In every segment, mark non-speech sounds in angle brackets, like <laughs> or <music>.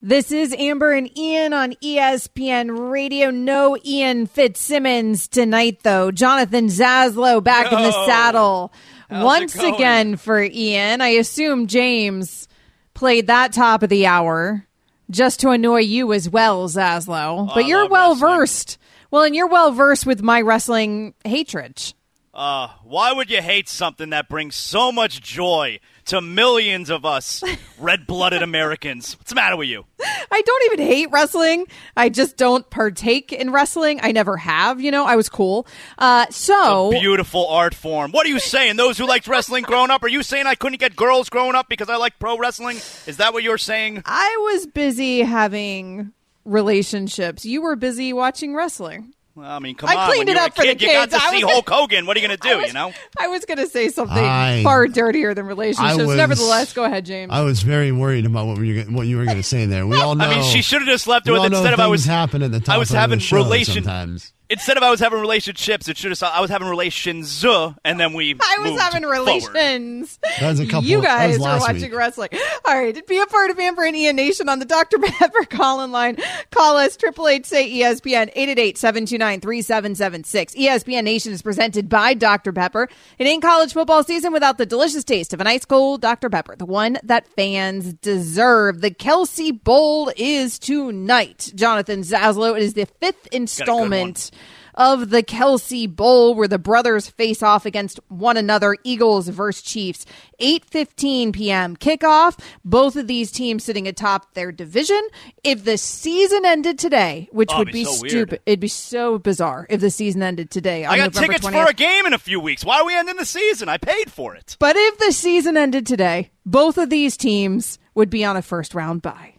This is Amber and Ian on ESPN Radio. No Ian Fitzsimmons tonight, though. Jonathan Zaslow back in the saddle once again for Ian. I assume James played that top of the hour just to annoy you as well, Zaslow. But I you're well versed. Well, and you're well versed with my wrestling hatred. Uh, why would you hate something that brings so much joy to millions of us <laughs> red-blooded Americans? What's the matter with you? I don't even hate wrestling. I just don't partake in wrestling. I never have, you know. I was cool. Uh, so Beautiful art form. What are you saying? Those who liked wrestling growing up? Are you saying I couldn't get girls growing up because I liked pro wrestling? Is that what you're saying? I was busy having relationships. You were busy watching wrestling. Well, I mean, come I on. cleaned when it you were up a for the kid, You got kids. to I see was- Hulk Hogan. What are you going to do? Was, you know? I was going to say something I- far dirtier than relationships. Was- Nevertheless, go ahead, James. I was very worried about what, you what you were going to say there. We <laughs> all know. I mean, she should have just left it we with all know instead of I things was happen at the top I was of having the show relation sometimes. Instead of I was having relationships. It should have I was having relations, uh, and then we. I was moved having relations. That was a couple- You that was guys were watching week. wrestling. All right, be a part of Amber and Ian Nation on the Dr. <laughs> Pepper call-in line. Call us Triple H say ESPN 888-729-3776. ESPN Nation is presented by Dr. Pepper. It ain't college football season without the delicious taste of an ice cold Dr. Pepper, the one that fans deserve. The Kelce Bowl is tonight. Jonathan Zaslow. It is the fifth installment of the Kelce Bowl where the brothers face off against one another Eagles versus Chiefs 8:15 p.m. kickoff both of these teams sitting atop their division if the season ended today which Oh, would be, so weird. stupid it'd be so bizarre if the season ended today on I got November tickets 20th. for a game in a few weeks. Why are we ending the season? I paid for it. but if the season ended today both of these teams would be on a first round bye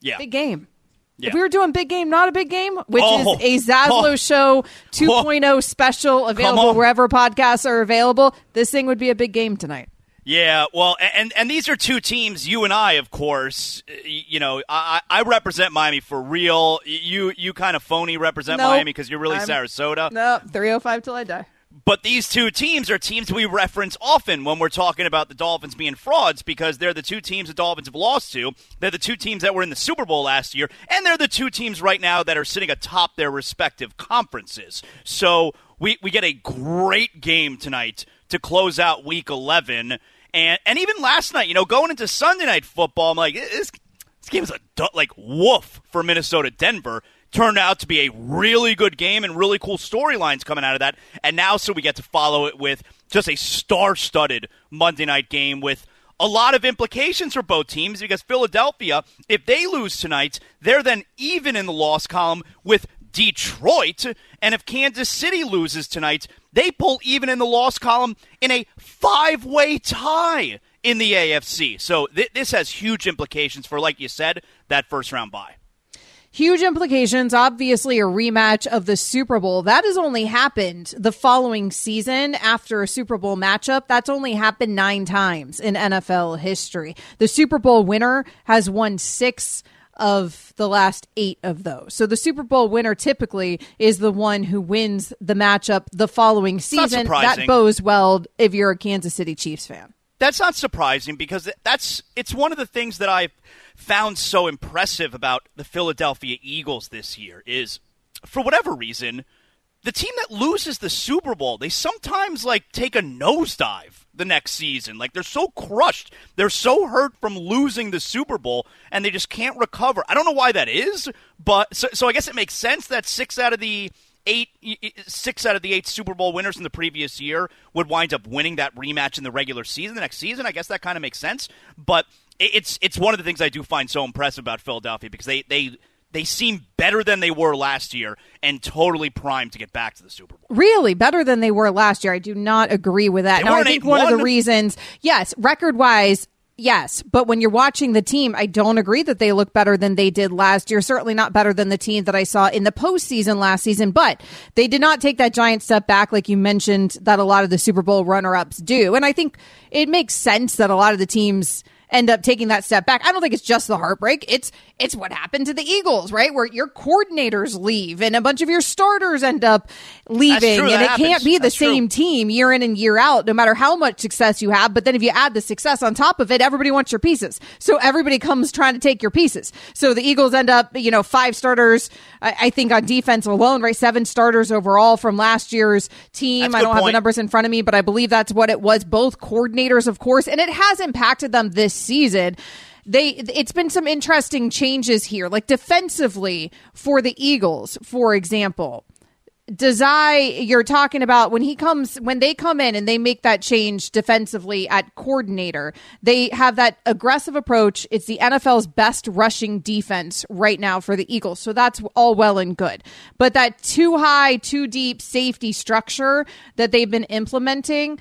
Yeah. big game Yeah. If we were doing big game, not a big game, which Oh. is a Zaslow Oh. Show 2.0 special available wherever podcasts are available, this thing would be a big game tonight. Yeah, well, and and these are two teams. You and I, of course. You know, I I represent Miami for real. You you kind of phony represent Nope. Miami because you're really I'm- Sarasota. No, 305 till I die. But these two teams are teams we reference often when we're talking about the Dolphins being frauds because they're the two teams the Dolphins have lost to. They're the two teams that were in the Super Bowl last year, and they're the two teams right now that are sitting atop their respective conferences. So we, we get a great game tonight to close out week 11. And, and even last night, you know, going into Sunday night football, I'm like, this, this game is a like woof for Minnesota Denver. Turned out to be a really good game and really cool storylines coming out of that. And now, so we get to follow it with just a star-studded Monday night game with a lot of implications for both teams because Philadelphia, if they lose tonight, they're then even in the loss column with Detroit. And if Kansas City loses tonight, they pull even in the loss column in a five way tie in the AFC. So th- this has huge implications for, like you said, that first round bye. Huge implications. Obviously, a rematch of the Super Bowl. That has only happened the following season after a Super Bowl matchup. That's only happened nine times in NFL history. The Super Bowl winner has won six of the last eight of those. So the Super Bowl winner typically is the one who wins the matchup the following season. That bodes well if you're a Kansas City Chiefs fan. That's not surprising because that's it's one of the things that I've found so impressive about the Philadelphia Eagles this year is for whatever reason the team that loses the Super Bowl they sometimes like take a nosedive the next season. Like they're so crushed. They're so hurt from losing the Super Bowl and they just can't recover. I don't know why that is but so, so I guess it makes sense that 6 out of the eight six out of the eight Super Bowl winners in the previous year would wind up winning that rematch in the regular season the next season. I guess that kind of makes sense. But it's it's one of the things I do find so impressive about Philadelphia because they they they seem better than they were last year and totally primed to get back to the Super Bowl. Really better than they were last year. I do not agree with that. They now, I think 8-1. one of the reasons, yes, record wise, yes, but when you're watching the team, I don't agree that they look better than they did last year. Certainly not better than the team that I saw in the postseason last season, but they did not take that giant step back, like you mentioned, that a lot of the Super Bowl runner ups do. And I think it makes sense that a lot of the teams end up taking that step back. I don't think it's just the heartbreak. It's it's what happened to the Eagles, right? Where your coordinators leave and a bunch of your starters end up leaving and it happens. can't be the That's true. same team year in and year out, no matter how much success you have. But then if you add the success on top of it, everybody wants your pieces. So everybody comes trying to take your pieces. So the Eagles end up, you know, five starters, I, I think on defense alone, right? Seven starters overall from last year's team. I don't have the numbers in front of me, but I believe that's what it was. Both coordinators, of course, and it has impacted them this season they it's been some interesting changes here like defensively for the eagles for example Desai, you're talking about when he comes, when they come in and they make that change defensively at coordinator, they have that aggressive approach. It's the NFL's best rushing defense right now for the Eagles. So that's all well and good. But that too high, too deep safety structure that they've been implementing,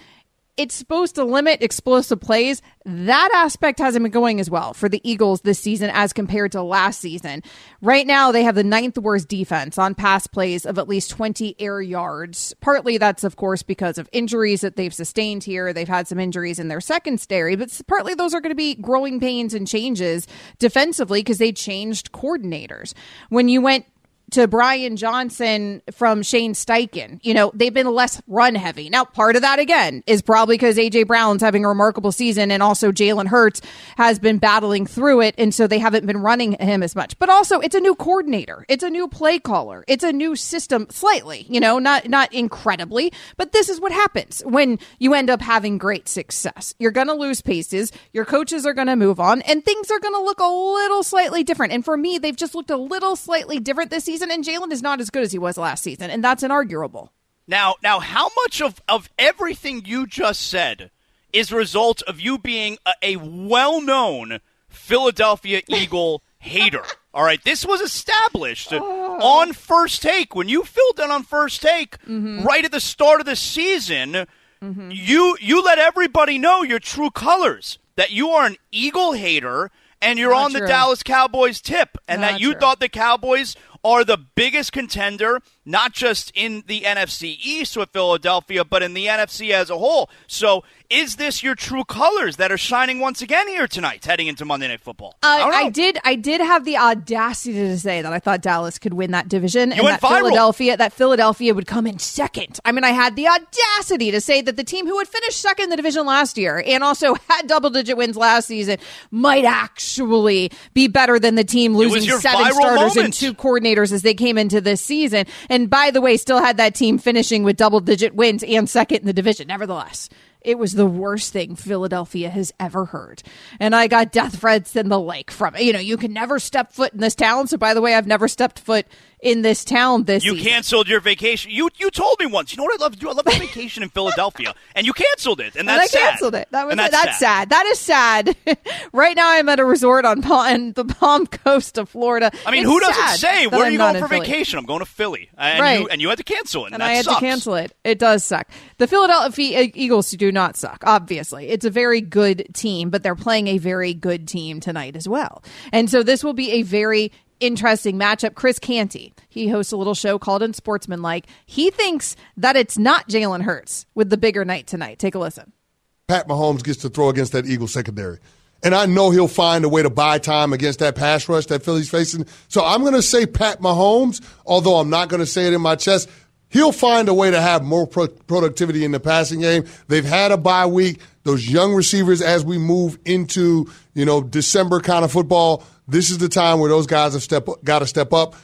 it's supposed to limit explosive plays. That aspect hasn't been going as well for the Eagles this season as compared to last season. Right now, they have the ninth worst defense on pass plays of at least 20 air yards. Partly that's, of course, because of injuries that they've sustained here. They've had some injuries in their secondary, but partly those are going to be growing pains and changes defensively because they changed coordinators. When you went to Brian Johnson from Shane Steichen. You know, they've been less run heavy. Now, part of that again is probably because AJ Brown's having a remarkable season and also Jalen Hurts has been battling through it. And so they haven't been running him as much. But also it's a new coordinator. It's a new play caller. It's a new system slightly, you know, not, not incredibly, but this is what happens when you end up having great success. You're going to lose paces. Your coaches are going to move on and things are going to look a little slightly different. And for me, they've just looked a little slightly different this season. And Jalen is not as good as he was last season. And that's inarguable. Now, now, how much of, of everything you just said is a result of you being a, a well-known Philadelphia <laughs> Eagle hater? All right, this was established ah. on first take when you filled in on first take mm-hmm. right at the start of the season. Mm-hmm. You you let everybody know your true colors that you are an Eagle hater and you're Not on the. Dallas Cowboys tip and Not that you true. thought the Cowboys are the biggest contender, not just in the NFC East with Philadelphia, but in the NFC as a whole. So, is this your true colors that are shining once again here tonight, heading into Monday Night Football? Uh, I. I did. I did have the audacity to say that I thought Dallas could win that division, and went that viral. Philadelphia, that Philadelphia would come in second. I mean, I had the audacity to say that the team who had finished second in the division last year and also <laughs> had double-digit wins last season might actually be better than the team losing seven starters and two coordinators as they came into this season. And by the way, still had that team finishing with double-digit wins and second in the division. Nevertheless. It was the worst thing Philadelphia has ever heard. And I got death threats in the lake from it. You know, you can never step foot in this town. So, by the way, I've never stepped foot in this town this You season. canceled your vacation. You you told me once. You know what I love to do? I love a vacation in Philadelphia, <laughs> and you canceled it, and And that's I sad. canceled it. That was And that's, that's, sad. That is sad. <laughs> right now, I'm at a resort on Palm, the Palm <laughs> Coast of Florida. I mean, It's who doesn't say where are I'm you going in for Philly. vacation? I'm going to Philly, and Right. you and you had to cancel it, and, and I had sucks. to cancel it. It does suck. The Philadelphia Eagles do not suck. Obviously, it's a very good team, but they're playing a very good team tonight as well. And so this will be a very interesting matchup. Chris Canty, he hosts a little show called Unsportsmanlike. He thinks that it's not Jalen Hurts with the bigger night tonight. Take a listen. Pat Mahomes gets to throw against that Eagles secondary. And I know he'll find a way to buy time against that pass rush that Philly's facing. So I'm going to say Pat Mahomes, although I'm not going to say it in my chest. He'll find a way to have more pro- productivity in the passing game. They've had a bye week. Those young receivers, as we move into you know December kind of football, this is the time where those guys have step got to step up.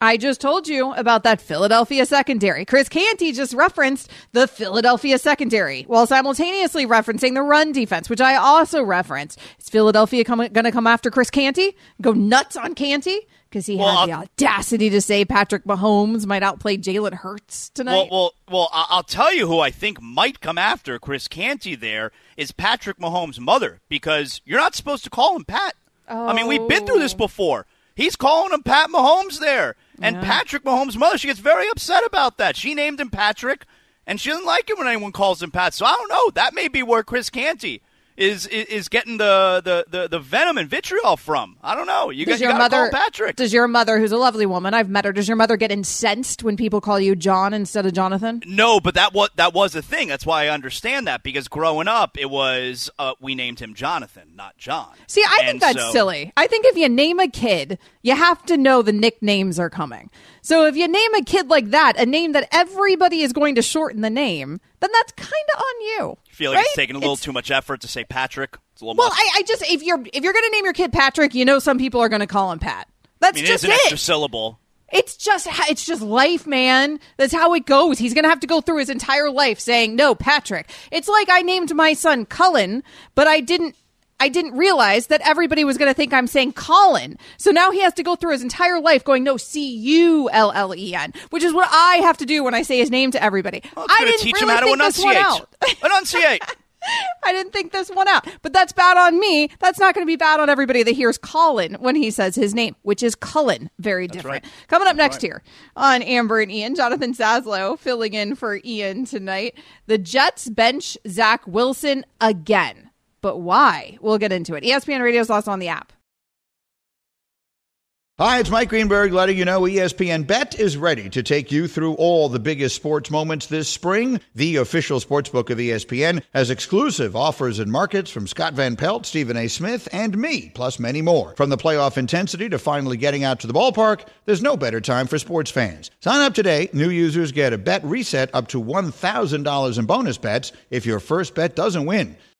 I just told you about that Philadelphia secondary. Chris Canty just referenced the Philadelphia secondary while simultaneously referencing the run defense, which I also referenced. Is Philadelphia going to come after Chris Canty? Go nuts on Canty? Because he Well, had the I'll- audacity to say Patrick Mahomes might outplay Jalen Hurts tonight. well, well. I- I'll tell you who I think might come after Chris Canty. There is Patrick Mahomes' mother because you're not supposed to call him Pat. I mean, we've been through this Oh. before. He's calling him Pat Mahomes there, and Patrick Mahomes' mother she gets very upset about that. She named him Patrick, and she doesn't like it when anyone calls him Pat. So I don't know. That may be where Chris Canty is is, getting the, the, the, the, venom and vitriol from. I don't know. You, does got, your you mother, Patrick. Does your mother, who's a lovely woman, I've met her, does your mother get incensed when people call you John instead of Jonathan? No, but that was, that was a thing. That's why I understand that because growing up, it was uh, we named him Jonathan, not John. See, I and think that's so, silly. I think if you name a kid, you have to know the nicknames are coming. So if you name a kid like that, a name that everybody is going to shorten the name, then that's kind of on you. I feel like right? it's taking a little it's, too much effort to say Patrick. well, I, I, just if you're if you're going to name your kid Patrick, you know some people are going to call him Pat. That's I mean, just it. Is an it. extra syllable. It's just it's just life, man. That's how it goes. He's going to have to go through his entire life saying, "No, Patrick." It's like I named my son Cullen, but I didn't I didn't realize that everybody was going to think I'm saying Colin. So now he has to go through his entire life going, no, C U L L E N, which is what I have to do when I say his name to everybody. Oh, well, I didn't teach really him how to think this one enunciate. out. <laughs> enunciate. <laughs> I didn't think this one out. But that's bad on me. That's not going to be bad on everybody that hears Colin when he says his name, which is Cullen. Very different. right. Coming up next right. here on Amber and Ian, Jonathan Zaslow filling in for Ian tonight. The Jets bench Zach Wilson again. But why? We'll get into it. ESPN Radio is also on the app. Hi, it's Mike Greenberg letting you know ESPN Bet is ready to take you through all the biggest sports moments this spring. The official sportsbook of ESPN has exclusive offers and markets from Scott Van Pelt, Stephen A. Smith, and me, plus many more. From the playoff intensity to finally getting out to the ballpark, there's no better time for sports fans. Sign up today. New users get a bet reset up to $1,000 in bonus bets if your first bet doesn't win.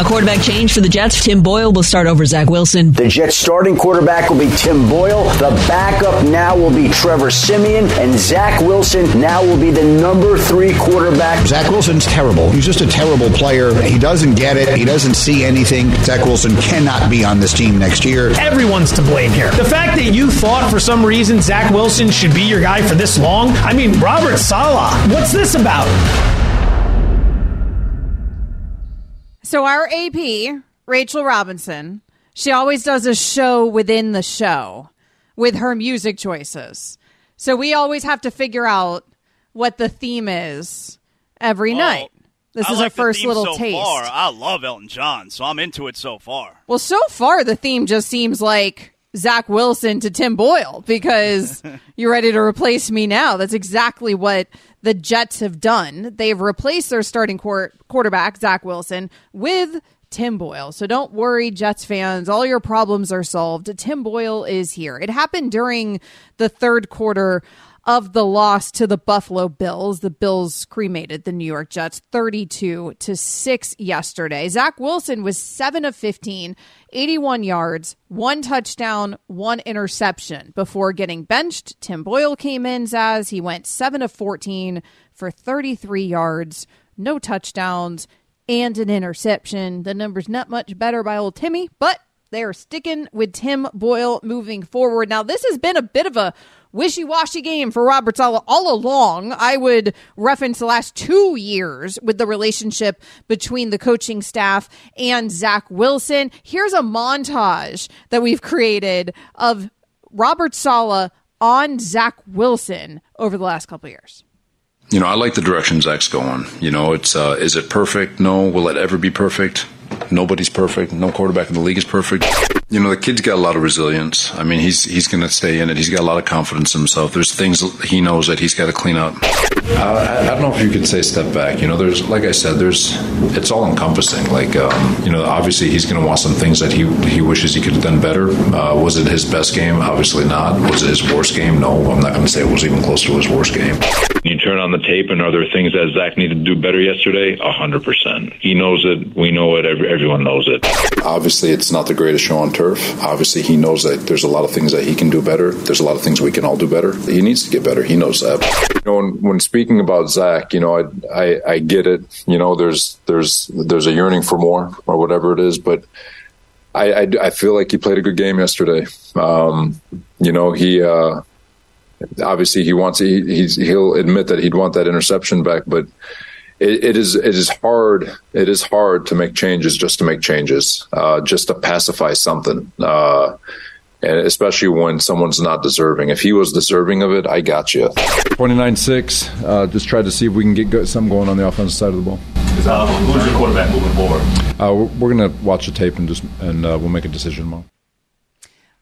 A quarterback change for the Jets. Tim Boyle will start over Zach Wilson. The Jets starting quarterback will be Tim Boyle. The backup now will be Trevor Siemian. And Zach Wilson now will be the number three quarterback. Zach Wilson's terrible. He's just a terrible player. He doesn't get it. He doesn't see anything. Zach Wilson cannot be on this team next year. Everyone's to blame here. The fact that you thought for some reason Zach Wilson should be your guy for this long, I mean, Robert Saleh, what's this about? So our AP, Rachel Robinson, she always does a show within the show with her music choices. So we always have to figure out what the theme is every night. This I is like our first little so taste. Far. I love Elton John, so I'm into it so far. Well, so far the theme just seems like Zach Wilson to Tim Boyle because <laughs> you're ready to replace me now. That's exactly what the Jets have done. They've replaced their starting quar- quarterback, Zach Wilson, with Tim Boyle. So don't worry, Jets fans. All your problems are solved. Tim Boyle is here. It happened during the third quarter of the loss to the Buffalo Bills. The Bills cremated the New York Jets 32 to 6 yesterday. Zach Wilson was 7 of 15, 81 yards, one touchdown, one interception before getting benched. Tim Boyle came in as he went 7 of 14 for 33 yards, no touchdowns, and an interception. The number's not much better by old Timmy, but they are sticking with Tim Boyle moving forward. Now, this has been a bit of a wishy washy game for Robert Saleh all along. I would reference the last two years with the relationship between the coaching staff and Zach Wilson. Here's a montage that we've created of Robert Sala on Zach Wilson over the last couple years. You know, I like the direction Zach's going. You know, it's uh, is it perfect? No. Will it ever be perfect? Nobody's perfect. No quarterback in the league is perfect. You know, the kid's got a lot of resilience. I mean, he's he's going to stay in it. He's got a lot of confidence in himself. There's things he knows that he's got to clean up. Uh, I, I don't know if you could say step back. You know, there's like I said, there's it's all encompassing. Like um, you know, obviously he's going to want some things that he he wishes he could have done better. Uh, was it his best game? Obviously not. Was it his worst game? No, I'm not going to say it was even close to his worst game. You turn on the tape and are there things that Zach needed to do better yesterday? A hundred percent. He knows it. We know it. Everyone knows it. Obviously, it's not the greatest show on turf. Obviously, he knows that there's a lot of things that he can do better. There's a lot of things we can all do better. He needs to get better. He knows that. You know, when, when speaking about Zach, you know, I, I I get it. You know, there's there's there's a yearning for more or whatever it is, but. I, I, I, feel like he played a good game yesterday. Um, you know, he uh, obviously he wants he, he's, he'll admit that he'd want that interception back, but it, it is it is hard. It is hard to make changes just to make changes, uh, just to pacify something. Uh, and especially when someone's not deserving. If he was deserving of it, I got you. 29-6, uh, just try to see if we can get something going on the offensive side of the ball. Uh, who's your quarterback moving forward? Uh, we're, we're going to watch the tape and just and uh, we'll make a decision tomorrow.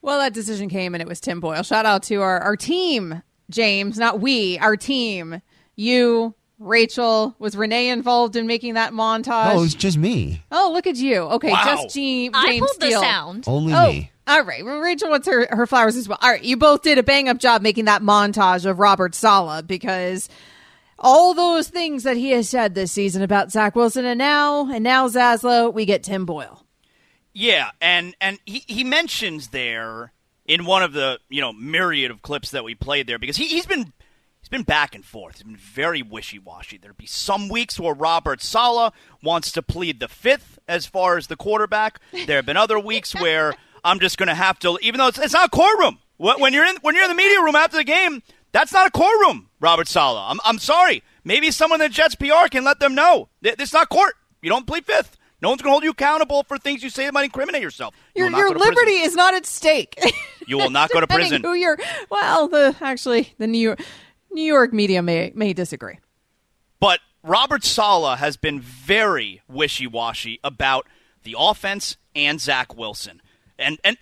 Well, that decision came and it was Tim Boyle. Shout out to our, our team, James, not we, our team. You, Rachel, was Renee involved in making that montage? Oh, it was just me. Oh, look at you. Okay, Wow. just Jean, I James pulled the sound. Only Oh, me. all right. Well, Rachel wants her, her flowers as well. All right, you both did a bang up job making that montage of Robert Saleh because all those things that he has said this season about Zach Wilson and now and now Zaslow, we get Tim Boyle. Yeah, and and he, he mentions there in one of the you know myriad of clips that we played there because he, he's been he's been back and forth. He's been very wishy washy. There'd be some weeks where Robert Saleh wants to plead the fifth as far as the quarterback. There have been other weeks <laughs> where I'm just going to have to, even though it's, it's not a courtroom. When you're in when you're in the media room after the game, that's not a courtroom, Robert Saleh. I'm I'm sorry. Maybe someone in the Jets PR can let them know. Is not court. You don't plead fifth. No one's going to hold you accountable for things you say that might incriminate yourself. You Your your to prison. liberty is not at stake. You will not go to <laughs> prison. Who you're well, the actually the New York New York media may may disagree. But Robert Saleh has been very wishy-washy about the offense and Zach Wilson. And and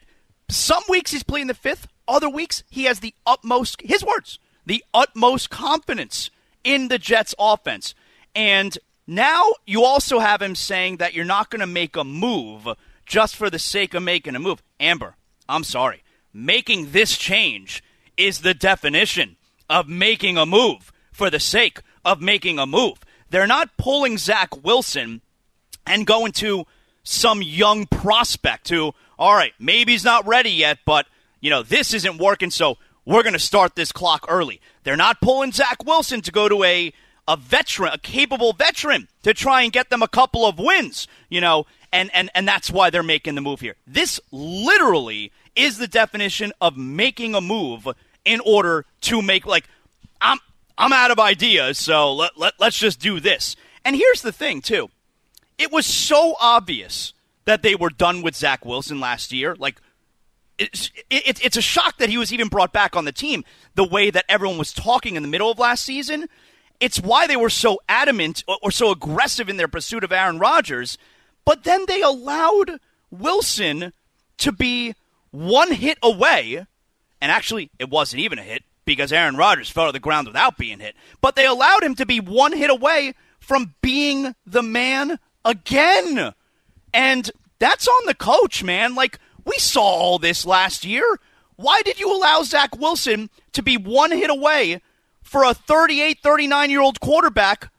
some weeks he's playing the fifth, other weeks he has the utmost his words, the utmost confidence in the Jets offense. And now you also have him saying that you're not going to make a move just for the sake of making a move. Amber, I'm sorry. Making this change is the definition of making a move for the sake of making a move. They're not pulling Zach Wilson and going to some young prospect who, all right, maybe he's not ready yet, but, you know, this isn't working, so we're going to start this clock early. They're not pulling Zach Wilson to go to a, a veteran, a capable veteran, to try and get them a couple of wins, you know, and, and, and that's why they're making the move here. This literally is the definition of making a move in order to make, like, I'm, I'm out of ideas, so let, let, let's just do this. And here's the thing, too. It was so obvious that they were done with Zach Wilson last year. Like, it's, it, it's a shock that he was even brought back on the team the way that everyone was talking in the middle of last season. It's why they were so adamant or, or so aggressive in their pursuit of Aaron Rodgers. But then they allowed Wilson to be one hit away. And actually, it wasn't even a hit because Aaron Rodgers fell to the ground without being hit. But they allowed him to be one hit away from being the man again. And that's on the coach, man. Like, we saw all this last year. Why did you allow Zach Wilson to be one hit away for a 38, 39 year old quarterback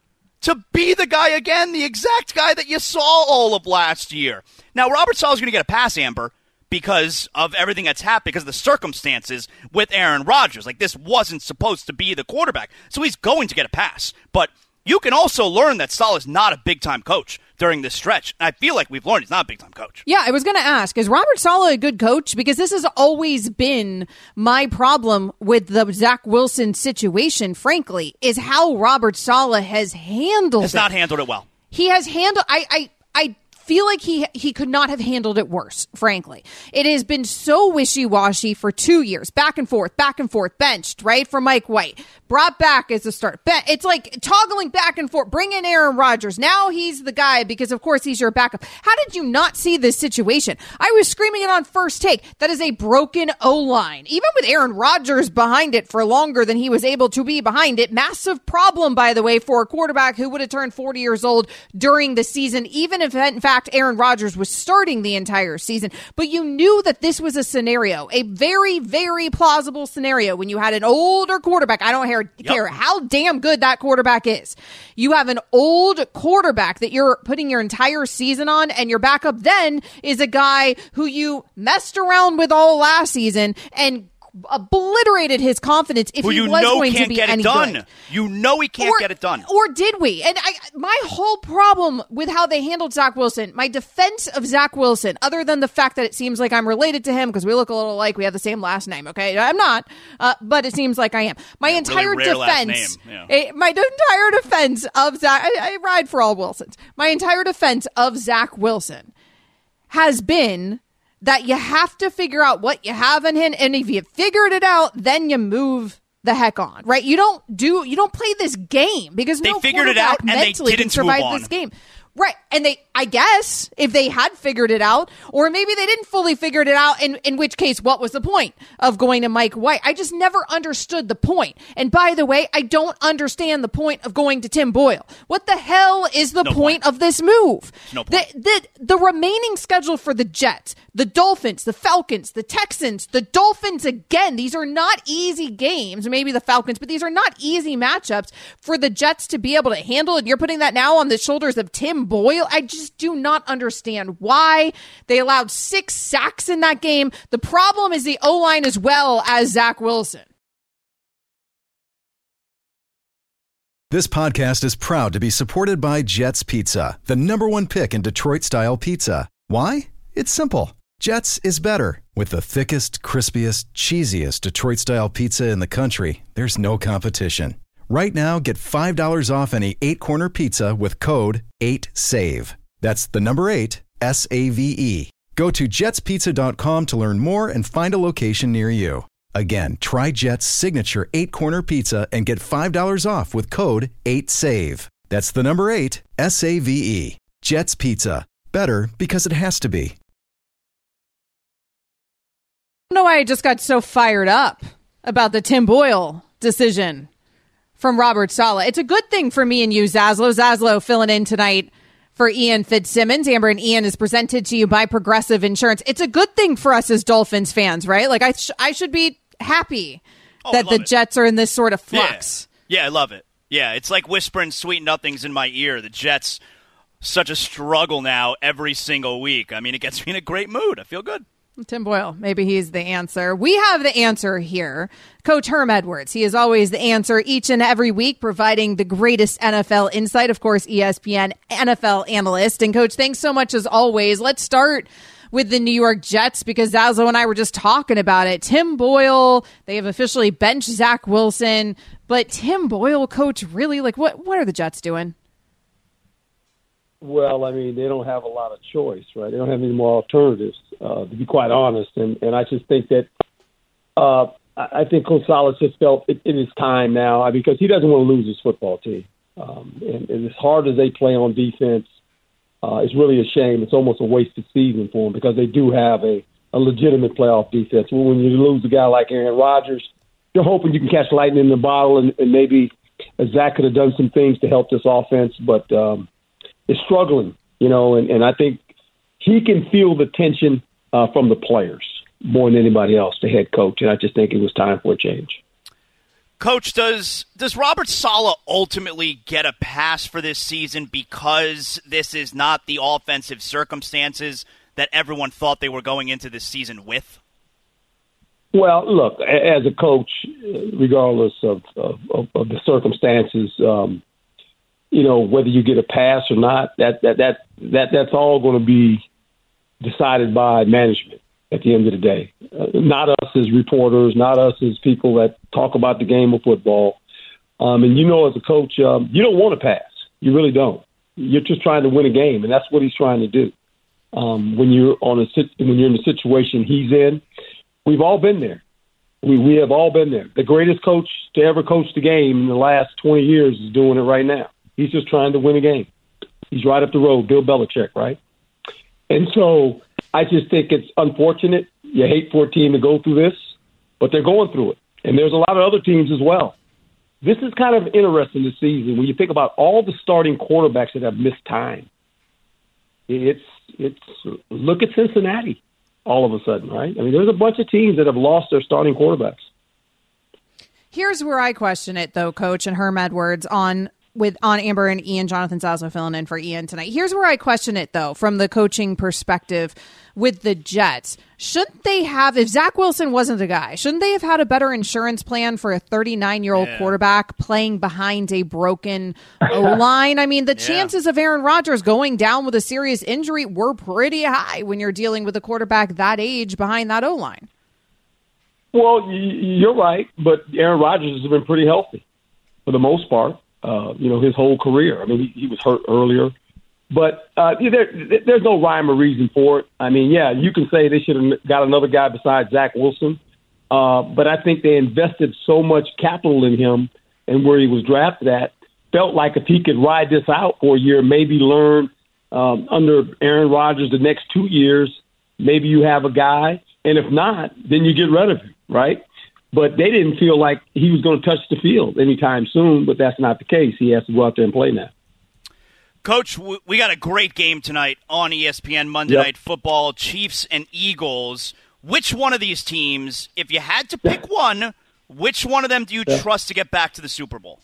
to be the guy again, the exact guy that you saw all of last year? Now, Robert Saleh is going to get a pass, Amber, because of everything that's happened, because of the circumstances with Aaron Rodgers. Like, this wasn't supposed to be the quarterback. So he's going to get a pass. But you can also learn that Saleh's not a big time coach during this stretch. And I feel like we've learned he's not a big time coach. Yeah, I was going to ask, is Robert Saleh a good coach? Because this has always been my problem with the Zach Wilson situation, frankly, is how Robert Saleh has handled Has it. not handled it well. he has handled I I I feel like he he could not have handled it worse frankly. It has been so wishy-washy for two years back and forth back and forth benched right for mike white brought back as a start it's like toggling back and forth bring in aaron Rodgers. now he's the guy because of course he's your backup. How did you not see this situation? I was screaming it on first take. That is a broken o-line. Even with aaron Rodgers behind it for longer than he was able to be behind it massive problem by the way for a quarterback who would have turned 40 years old during the season even if in fact fact, Aaron Rodgers was starting the entire season, but you knew that this was a scenario, a very, very plausible scenario when you had an older quarterback. I don't care, care how damn good that quarterback is. You have an old quarterback that you're putting your entire season on, and your backup then is a guy who you messed around with all last season and obliterated his confidence if Who he you was know going can't to be get any it done. good. You know he can't Or- get it done. Or did we? And I, my whole problem with how they handled Zach Wilson, my defense of Zach Wilson, other than the fact that it seems like I'm related to him because we look a little like we have the same last name. Okay, I'm not, uh, but it seems like I am. My entire rare last defense, name, eh, my entire defense of Zach, I, I ride for all Wilsons. My entire defense of Zach Wilson has been that you have to figure out what you have in him, and if you figured it out, then you move the heck on, right? You don't do, you don't play this game because They no figured it out and they didn't survive this game. Right. And they, I guess, if they had figured it out, or maybe they didn't fully figure it out, in, in which case, what was the point of going to Mike White? I just never understood the point. And by the way, I don't understand the point of going to Tim Boyle. What the hell is the point, of this move? no The, the, the remaining schedule for the Jets, the Dolphins, the Falcons, the Texans, the Dolphins again, these are not easy games. Maybe the Falcons, but these are not easy matchups for the Jets to be able to handle. And you're putting that now on the shoulders of Tim Boyle. I just do not understand why they allowed six sacks in that game. The problem is the O line as well as Zach Wilson. This podcast is proud to be supported by Jets Pizza, the number one pick in Detroit style pizza. Why? It's simple. Jets is better. With the thickest, crispiest, cheesiest Detroit style pizza in the country, there's no competition. Right now, get $5 off any eight corner pizza with code 8SAVE. That's the number eight, S A V E. Go to jetspizza.com to learn more and find a location near you. Again, try Jet's signature eight corner pizza and get $5 off with code 8SAVE. That's the number eight, S A V E. Jet's Pizza. Better because it has to be. I don't know why I just got so fired up about the Tim Boyle decision from Robert Saleh. It's a good thing for me and you, Zaslow. Zaslow filling in tonight for Ian Fitzsimmons. Amber and Ian is presented to you by Progressive Insurance. It's a good thing for us as Dolphins fans, right? Like I, sh- I should be happy Oh, that the it. Jets are in this sort of flux. Yeah. yeah, I love it. Yeah, it's like whispering sweet nothings in my ear. The Jets, such a struggle now every single week. I mean, it gets me in a great mood. I feel good. Tim Boyle, maybe he's the answer. We have the answer here. Coach Herm Edwards. He is always the answer each and every week, providing the greatest NFL insight. Of course, ESPN NFL analyst. And coach, thanks so much as always. Let's start with the New York Jets because Zazo and I were just talking about it. Tim Boyle, they have officially benched Zach Wilson, but Tim Boyle, coach, really like what? What are the Jets doing? Well, I mean, they don't have a lot of choice, right? They don't have any more alternatives, uh, to be quite honest. And and I just think that uh, I think Gonzalez just felt it, it is time now uh, because he doesn't want to lose his football team. Um, and, and as hard as they play on defense, uh, it's really a shame. It's almost a wasted season for them because they do have a, a legitimate playoff defense. Well, when you lose a guy like Aaron Rodgers, you're hoping you can catch lightning in the bottle, and, and maybe Zach could have done some things to help this offense, but. Um, is struggling, you know, and, and I think he can feel the tension uh, from the players more than anybody else, the head coach. And I just think it was time for a change. Coach, does does Robert Saleh ultimately get a pass for this season because this is not the offensive circumstances that everyone thought they were going into this season with? Well, look, as a coach, uh, regardless of, of, of, of the circumstances, um, you know whether you get a pass or not. That that that that that's all going to be decided by management at the end of the day. Uh, not us as reporters, not us as people that talk about the game of football. Um, and you know, as a coach, um, you don't want to pass. You really don't. You're just trying to win a game, and that's what he's trying to do. Um, when you're on a when you're in the situation he's in, we've all been there. We we have all been there. The greatest coach to ever coach the game in the last 20 years is doing it right now. He's just trying to win a game. He's right up the road, Bill Belichick, right? And so I just think it's unfortunate. You hate for a team to go through this, but they're going through it. And there's a lot of other teams as well. This is kind of interesting this season when you think about all the starting quarterbacks that have missed time. it's it's look at Cincinnati all of a sudden, right? I mean, there's a bunch of teams that have lost their starting quarterbacks. Here's where I question it, though, Coach and Herm Edwards on with on Amber and Ian Jonathan Zaslow filling in for Ian tonight. Here's where I question it, though, from the coaching perspective with the Jets. Shouldn't they have, if Zach Wilson wasn't the guy, shouldn't they have had a better insurance plan for a 39 year old quarterback playing behind a broken <laughs> line? I mean, the chances of Aaron Rodgers going down with a serious injury were pretty high when you're dealing with a quarterback that age behind that O line. Well, you're right, but Aaron Rodgers has been pretty healthy for the most part. Uh, you know, his whole career. I mean, he, he was hurt earlier, but uh, there, there's no rhyme or reason for it. I mean, yeah, you can say they should have got another guy besides Zach Wilson, uh, but I think they invested so much capital in him and where he was drafted at. Felt like if he could ride this out for a year, maybe learn um, under Aaron Rodgers the next two years, maybe you have a guy, and if not, then you get rid of him, right? But they didn't feel like he was going to touch the field anytime soon, but that's not the case. He has to go out there and play now. Coach, we got a great game tonight on ESPN Monday Yep. Night Football. Chiefs and Eagles. Which one of these teams, if you had to pick one, which one of them do you Yeah. trust to get back to the Super Bowl?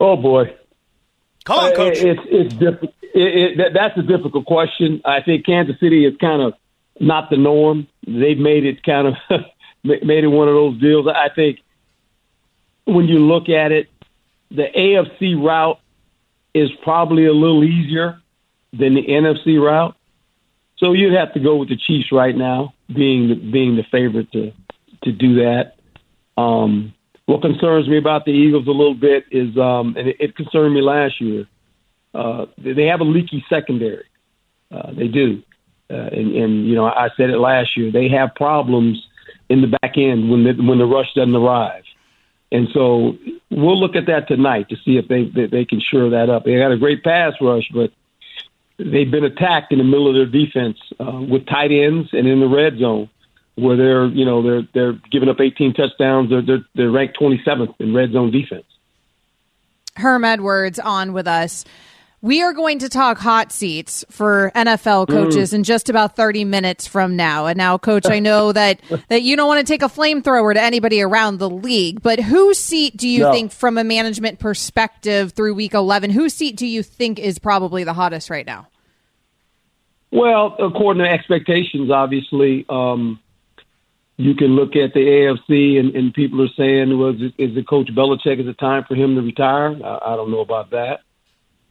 Oh boy, Come on, Coach. It's it's difficult. It, it, that, that's a difficult question. I think Kansas City is kind of not the norm. They've made it kind of <laughs> made it one of those deals. I think when you look at it, the AFC route is probably a little easier than the NFC route. So you'd have to go with the Chiefs right now, being the, being the favorite to to do that. Um, what concerns me about the Eagles a little bit is, um, and it, it concerned me last year. Uh, they have a leaky secondary. Uh, they do, uh, and, and you know I said it last year. They have problems in the back end when the, when the rush doesn't arrive, and so we'll look at that tonight to see if they they, they can shore that up. They got a great pass rush, but they've been attacked in the middle of their defense uh, with tight ends and in the red zone, where they're you know they're they're giving up 18 touchdowns. They're they're, they're ranked 27th in red zone defense. Herm Edwards on with us. We are going to talk hot seats for NFL coaches Mm. in just about 30 minutes from now. And now, coach, I know <laughs> that, that you don't want to take a flamethrower to anybody around the league, but whose seat do you No. think, from a management perspective through week 11, whose seat do you think is probably the hottest right now? Well, according to expectations, obviously, um, you can look at the AFC and, and people are saying, was it, is it Coach Belichick? Is it time for him to retire? I, I don't know about that.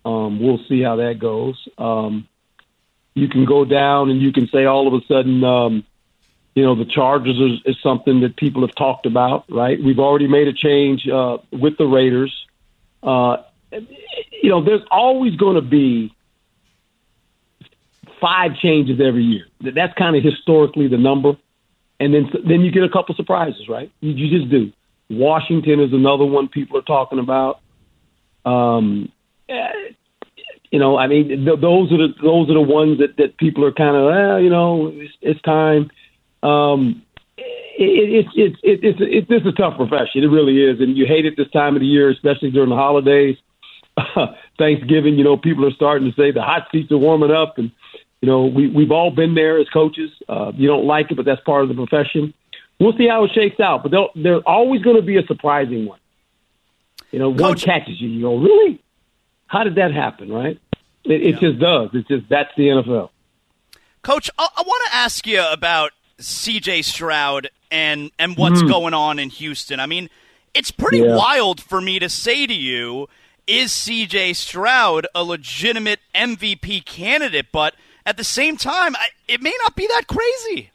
Um, we'll see how that goes. Um, you can go down and you can say all of a sudden, um, you know, the Chargers is, is something that people have talked about, right? We've already made a change uh, with the Raiders. Uh, you know, there's always going to be five changes every year. That's kind of historically the number. And then then you get a couple surprises, right? You, you just do. Washington is another one people are talking about. Um, you know, I mean, th- those are the those are the ones that that people are kind of, eh, you know, it's, it's time. Um, it, it, it's it's it's it's it's a tough profession. It really is, and you hate it this time of the year, especially during the holidays. <laughs> Thanksgiving, you know, people are starting to say the hot seats are warming up, and you know, we we've all been there as coaches. Uh, you don't like it, but that's part of the profession. We'll see how it shakes out, but there's always going to be a surprising one. You know, one catches you, you go, really? How did that happen? Right? It, it just does. It's just that's the NFL. Coach, I, I want to ask you about C.J. Stroud and and what's Mhm. going on in Houston. I mean, it's pretty Yeah. wild for me to say to you, is C.J. Stroud a legitimate MVP candidate? But at the same time, I, it may not be that crazy.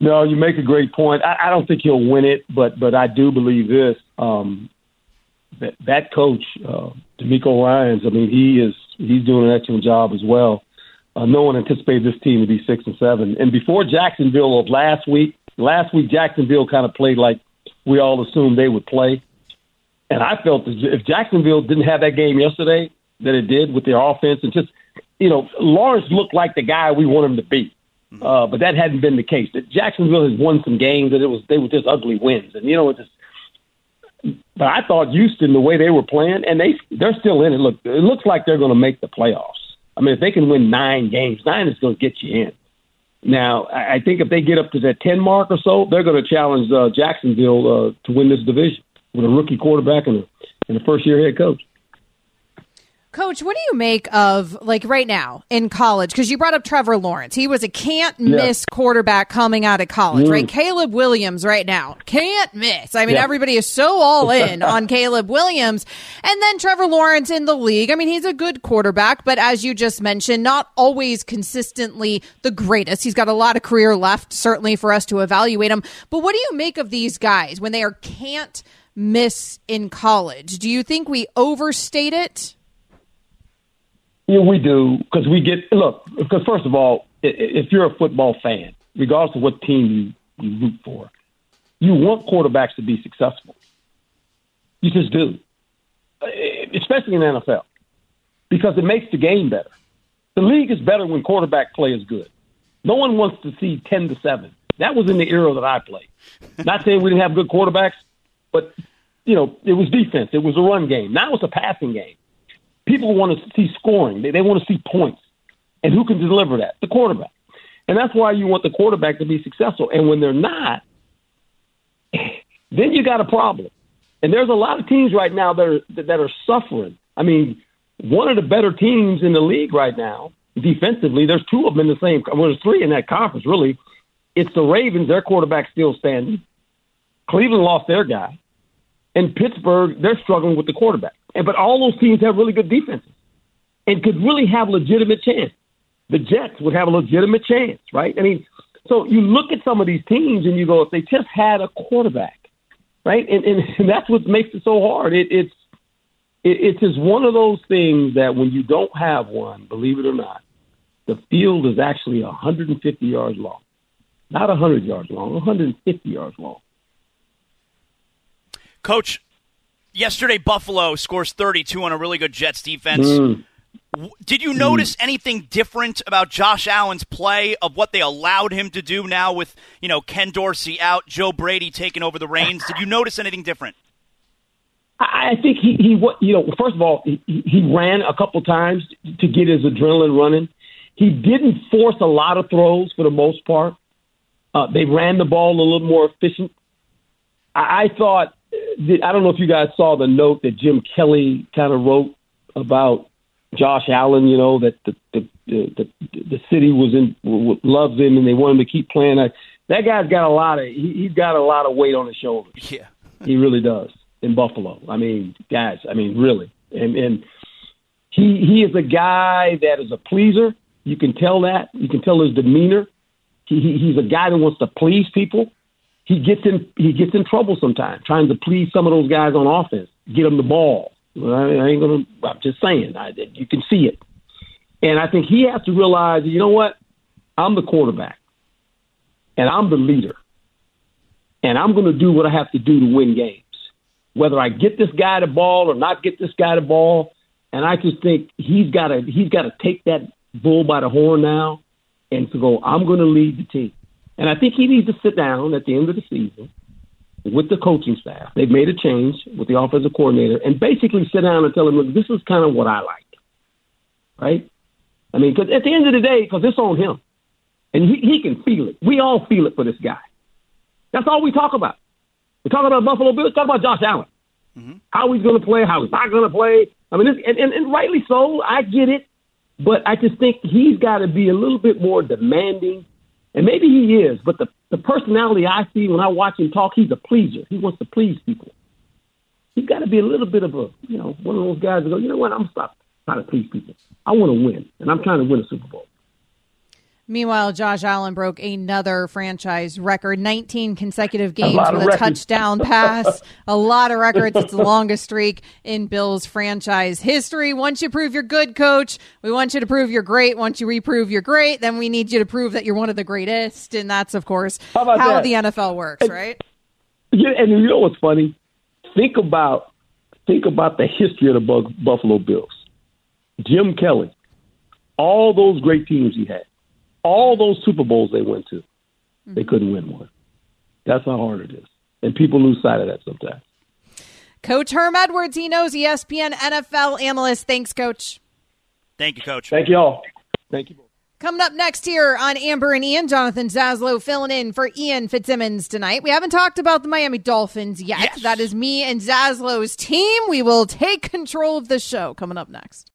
No, you make a great point. I, I don't think he'll win it, but but I do believe this. Um, that that coach, uh, DeMeco Ryans, I mean, he is he's doing an excellent job as well. Uh, no one anticipated this team to be six and seven. And before Jacksonville of last week, last week Jacksonville kind of played like we all assumed they would play. And I felt that if Jacksonville didn't have that game yesterday that it did with their offense and just, you know, Lawrence looked like the guy we want him to be. Uh, but that hadn't been the case. Jacksonville has won some games that it was they were just ugly wins, and you know it just but I thought Houston, the way they were playing, and they they're still in it. Look, it looks like they're going to make the playoffs. I mean, if they can win nine games, nine is going to get you in. Now, I think if they get up to that ten mark or so, they're going to challenge uh, Jacksonville uh, to win this division with a rookie quarterback and a, and a first year head coach. Coach, what do you make of like right now in college? Because you brought up Trevor Lawrence. He was a can't miss quarterback coming out of college, Mm. right? Caleb Williams right now can't miss. I mean, Yeah. everybody is so all in <laughs> on Caleb Williams. And then Trevor Lawrence in the league. I mean, he's a good quarterback, but as you just mentioned, not always consistently the greatest. He's got a lot of career left, certainly for us to evaluate him. But what do you make of these guys when they are can't miss in college? Do you think we overstate it? Yeah, we do because we get look. Because first of all, if you're a football fan, regardless of what team you, you root for, you want quarterbacks to be successful. You just do, Uh, especially in the NFL, because it makes the game better. The league is better when quarterback play is good. No one wants to see ten to seven. That was in the era that I played. <laughs> Not saying we didn't have good quarterbacks, but you know it was defense. It was a run game. Now it's a passing game people want to see scoring. They, they want to see points. And who can deliver that? The quarterback. And that's why you want the quarterback to be successful. And when they're not, then you got a problem. And there's a lot of teams right now that are, that are suffering. I mean, one of the better teams in the league right now, defensively, there's two of them in the same, well, there's three in that conference, really. It's the Ravens, their quarterback's still standing. Cleveland lost their guy. And Pittsburgh, they're struggling with the quarterback. And but all those teams have really good defenses and could really have a legitimate chance. The Jets would have a legitimate chance, right? I mean, so you look at some of these teams and you go, if they just had a quarterback, right? And and, and that's what makes it so hard. It, it's it, it's just one of those things that when you don't have one, believe it or not, the field is actually 150 yards long, not 100 yards long, 150 yards long. Coach, yesterday Buffalo scores 32 on a really good Jets defense. Mm. Did you notice anything different about Josh Allen's play of what they allowed him to do now with, you know, Ken Dorsey out, Joe Brady taking over the reins? Did you notice anything different? I I think he, he you know, first of all, he, he ran a couple times to get his adrenaline running. He didn't force a lot of throws for the most part. Uh, they ran the ball a little more efficient. I, I thought, I don't know if you guys saw the note that Jim Kelly kind of wrote about Josh Allen. You know that the the the, the, the city was in loves him and they want him to keep playing. I, that guy's got a lot of he, he's got a lot of weight on his shoulders. Yeah, he really does in Buffalo. I mean, guys, I mean, really, and and he he is a guy that is a pleaser. You can tell that. You can tell his demeanor. He, he he's a guy that wants to please people. He gets in he gets in trouble sometimes trying to please some of those guys on offense, get them the ball. I, I ain't gonna. I'm just saying. I, you can see it, and I think he has to realize. You know what? I'm the quarterback, and I'm the leader, and I'm going to do what I have to do to win games whether I get this guy the ball or not get this guy the ball. And I just think he's got to he's got to take that bull by the horn now and to go. I'm going to lead the team. And I think he needs to sit down at the end of the season with the coaching staff. They've made a change with the offensive coordinator and basically sit down and tell him, look, this is kind of what I like, right? I mean, because at the end of the day, because it's on him, and he, he can feel it. We all feel it for this guy. That's all we talk about. We talk about Buffalo Bills. Talk about Josh Allen. Mm-hmm. How he's going to play, how he's not going to play. I mean, this, and, and, and rightly so. I get it, but I just think he's got to be a little bit more demanding, and maybe he is. But the the personality I see when I watch him talk, he's a pleaser. He wants to please people. He's got to be a little bit of a you know one of those guys that go, you know what, I'm stop trying to please people. I want to win, and I'm trying to win a Super Bowl. Meanwhile, Josh Allen broke another franchise record 19 consecutive games of with a records. touchdown pass. <laughs> a lot of records. It's the longest streak in Bills franchise history. Once you prove you're good, coach, we want you to prove you're great. Once you reprove you're great, then we need you to prove that you're one of the greatest. And that's, of course, how, that? the NFL works, right? Yeah, and you know what's funny? Think about think about the history of the Buffalo Bills. Jim Kelly, all those great teams he had, all those Super Bowls they went to, they mm-hmm. couldn't win one. That's how hard it is, and people lose sight of that sometimes. Coach Herm Edwards, he knows ESPN NFL analyst. Thanks, Coach. Thank you, Coach. Thank you all. Thank you. Coming up next here on Amber and Ian, Jonathan Zaslow filling in for Ian Fitzsimmons tonight. We haven't talked about the Miami Dolphins yet. Yes. That is me and Zaslow's team. We will take control of the show coming up next.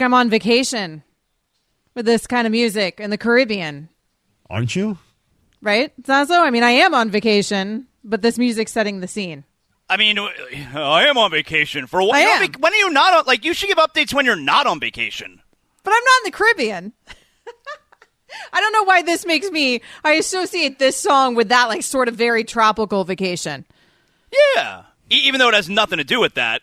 I'm on vacation with this kind of music in the Caribbean, Aren't you? right, Zaslow? I mean, I am on vacation, but this music's setting the scene. I mean, I am on vacation for what? I you're on am. vac- when are you not on? Like, you should give updates when you're not on vacation. But I'm not in the Caribbean. <laughs> I don't know why this makes me. I associate this song with that, like, sort of very tropical vacation. Yeah, e- even though it has nothing to do with that.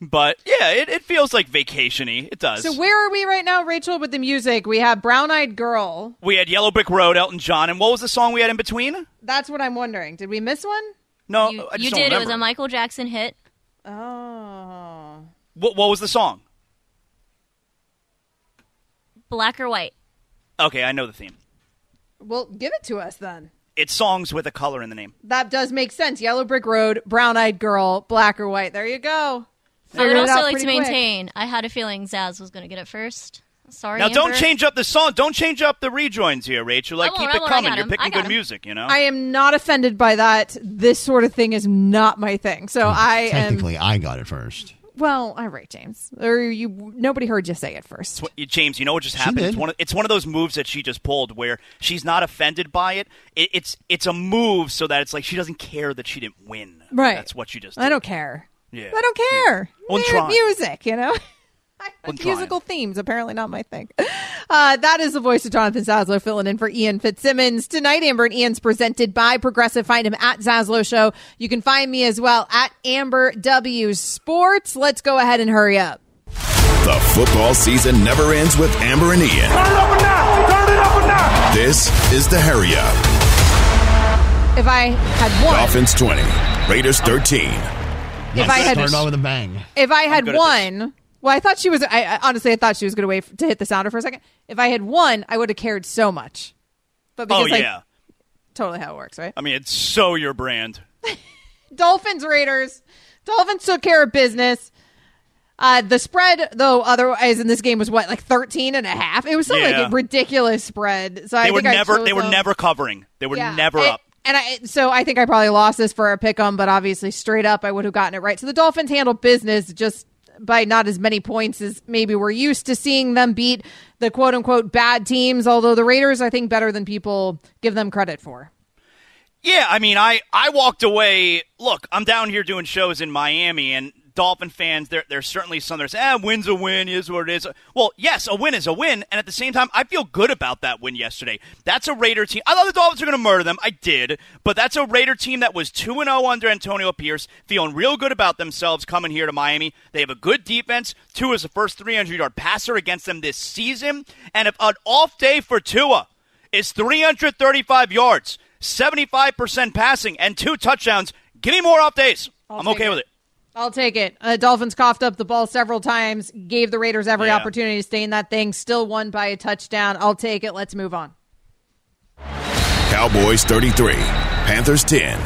But yeah, it, it feels like vacationy. It does. So where are we right now, Rachel, with the music? We have Brown Eyed Girl. we had Yellow Brick Road, Elton John, and what was the song we had in between? That's what I'm wondering. Did we miss one? No, You, I just you don't did. It was a Michael Jackson hit. Oh. What, what was the song? Black or white. Okay, I know the theme. Well, give it to us then. It's songs with a color in the name. That does make sense. Yellow Brick Road, Brown Eyed Girl, Black or White. There you go. I would also like to pretty quick. maintain. I had a feeling Zas was going to get it first. Sorry. now, don't change up the song. Don't change up the rejoins here, Rachel. Like, I oh, won't, keep I it coming. You're picking good him. music, you know? I am not offended by that. This sort of thing is not my thing. So I am. Technically, I got it first. Well, all right, James. Or you? Nobody heard you say it first. What- James, you know what just happened? It's one, of, it's one of those moves that she just pulled where she's not offended by it. it. It's it's a move so that it's like she doesn't care that she didn't win. Right. That's what she just. I don't care. Yeah. I don't care. Well, trying. music, you know. <laughs> I'm trying. Musical themes, apparently not my thing. <laughs> Uh, that is the voice of Jonathan Zaslow filling in for Ian Fitzsimmons. Tonight, Amber and Ian's presented by Progressive. Find him at Zaslow Show. You can find me as well at Amber W Sports. Let's go ahead and hurry up. The football season never ends with Amber and Ian. Turn it up a notch! Turn it up a notch! This is the Hurry Up. If I had one, Dolphins 20, Raiders 13. If I had Start off with a bang. if I had good won, well, I thought she was. I, I honestly, I thought she was going to wait to hit the sounder for a second. If I had won, I would have cared so much. But Oh because like, yeah. totally how it works, right? I mean, it's so your brand. <laughs> Dolphins Raiders. Dolphins took care of business. Uh, the spread, though, otherwise in this game was what, like 13 and a half? It was something Yeah. like a ridiculous spread. So I They were think I never. chose They were them. never covering. They were Yeah. never And- up. And I, so I think I probably lost this for a pick 'em, but obviously straight up I would have gotten it right. So the Dolphins handled business just by not as many points as maybe we're used to seeing them beat the quote unquote bad teams. Although the Raiders, I think, better than people give them credit for. Yeah, I mean, I I walked away. Look, I'm down here doing shows in Miami, and Dolphin fans, there there's certainly some that say, "Ah, win's a win, is what it is." Well, yes, a win is a win, and at the same time, I feel good about that win yesterday. That's a Raider team. I thought the Dolphins were going to murder them. I did, but that's a Raider team that was two and zero under Antonio Pierce, feeling real good about themselves coming here to Miami. They have a good defense. Tua is the first 300 yard passer against them this season, and if an off day for Tua is 335 yards, 75% passing, and two touchdowns. Give me more off days. I'm okay it. with it. I'll take it. Uh, Dolphins coughed up the ball several times, gave the Raiders every Yeah. opportunity to stay in that thing, still won by a touchdown. I'll take it. Let's move on. Cowboys 33, Panthers 10.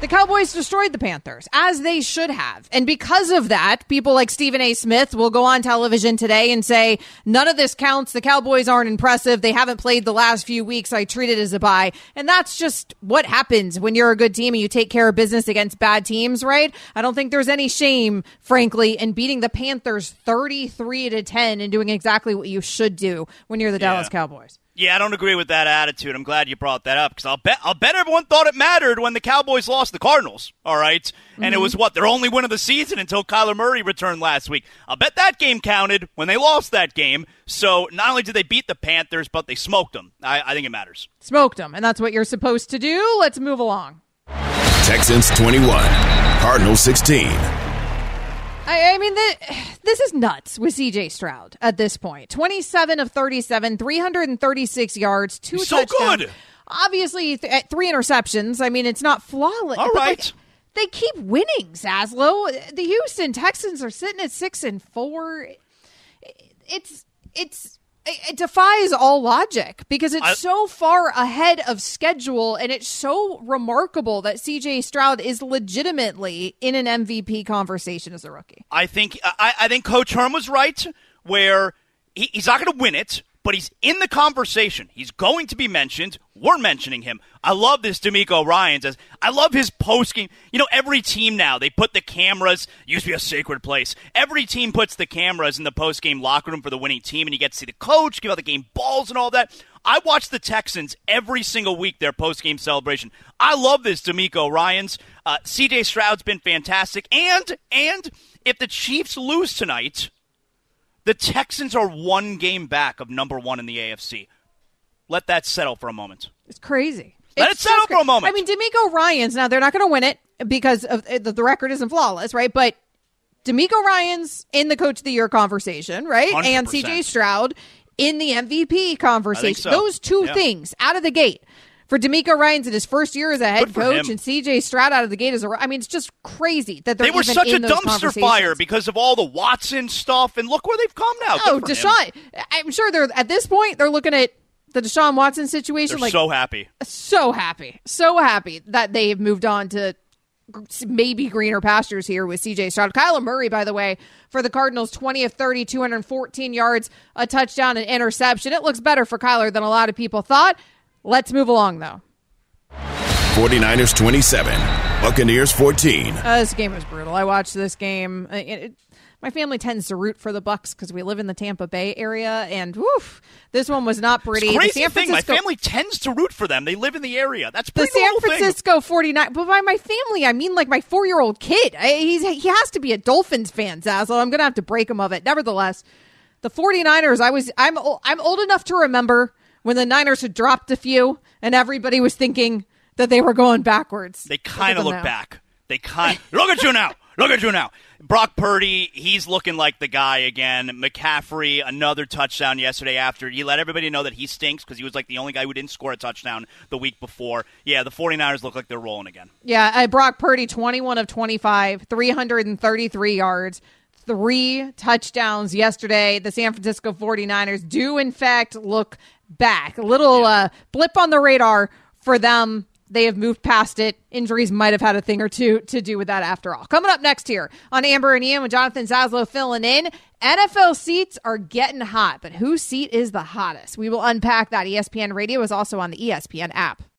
The Cowboys destroyed the Panthers, as they should have. And because of that, people like Stephen A. Smith will go on television today and say, none of this counts. The Cowboys aren't impressive. They haven't played the last few weeks. I treat it as a bye. And that's just what happens when you're a good team and you take care of business against bad teams, right? I don't think there's any shame, frankly, in beating the Panthers 33 to 10 and doing exactly what you should do when you're the Yeah. Dallas Cowboys. Yeah, I don't agree with that attitude. I'm glad you brought that up because I'll bet I'll bet everyone thought it mattered when the Cowboys lost the Cardinals. All right? and it Mhm. was what their only win of the season until Kyler Murray returned last week. I'll bet that game counted when they lost that game. So not only did they beat the Panthers, but they smoked them. I, I think it matters. Smoked them. And that's what you're supposed to do. Let's move along. Texans 21, Cardinals 16. I, I mean, the, this is nuts with CJ Stroud at this point. 27 of 37, 336 yards, two He's so touchdowns. good. Obviously, th- at three interceptions. I mean, it's not flawless. All right. like, they keep winning, Zaslow. The Houston Texans are sitting at six and four. It's it's it defies all logic because it's I- so far ahead of schedule and it's so remarkable that CJ Stroud is legitimately in an MVP conversation as a rookie. I think I, I think Coach Herm was right where he, he's not going to win it, but he's in the conversation. He's going to be mentioned. We're mentioning him. I love this DeMeco Ryans. As I love his post game. You know, every team now they put the cameras. Used to be a sacred place. Every team puts the cameras in the post game locker room for the winning team, and you get to see the coach give out the game balls and all that. I watch the Texans every single week their post game celebration. I love this DeMeco Ryans. Uh, C.J. Stroud's been fantastic, and and if the Chiefs lose tonight. The Texans are one game back of number one in the AFC. Let that settle for a moment. It's crazy. Let It's it settle for a moment. I mean, DeMeco Ryans now they're not going to win it because of uh, the, the record isn't flawless, right? But DeMeco Ryans in the Coach of the Year conversation, right? And 100%. CJ Stroud in the MVP conversation. so. Those two Yeah. things out of the gate. For DeMeco Ryans in his first year as a head coach, him. and CJ Stroud out of the gate as a. I mean, it's just crazy that they're They were such a dumpster fire because of all the Watson stuff, and look where they've come now. Oh, for him. Deshaun! I'm sure they're at this point they're looking at the Deshaun Watson situation They're like so happy. so happy, so happy that they've moved on to maybe greener pastures here with CJ Stroud. Kyler Murray, by the way, for the Cardinals, 20 of 30, 214 yards, a touchdown, and interception. It looks better for Kyler than a lot of people thought. Let's move along, though. 49ers 27, Buccaneers 14. Uh, this game was brutal. I watched this game. It, it, my family tends to root for the Bucs because we live in the Tampa Bay area, and woof, this one was not pretty. It's The crazy San thing. My family tends to root for them. They live in the area. That's a the San normal thing. Francisco 49 but by my family I mean like my 4-year-old kid. I, he's he has to be a Dolphins fan, Zazzle. I'm going to have to break him of it. Nevertheless, the 49ers I was I'm o- I'm old enough to remember when the Niners had dropped a few and everybody was thinking that they were going backwards. They kind of look back. They kind <laughs> look at you now. Look at you now. Brock Purdy, he's looking like the guy again. McCaffrey, another touchdown yesterday after he let everybody know that he stinks because he was like the only guy who didn't score a touchdown the week before. Yeah, the 49ers look like they're rolling again. Yeah, uh, Brock Purdy, 21 of 25, 333 yards, three touchdowns yesterday. The San Francisco 49ers do, in fact, look back. A little uh, blip on the radar for them. They have moved past it. Injuries might have had a thing or two to do with that after all. Coming up next here on Amber and Ian with Jonathan Zaslow filling in. NFL seats are getting hot, but whose seat is the hottest? We will unpack that. ESPN Radio is also on the ESPN app.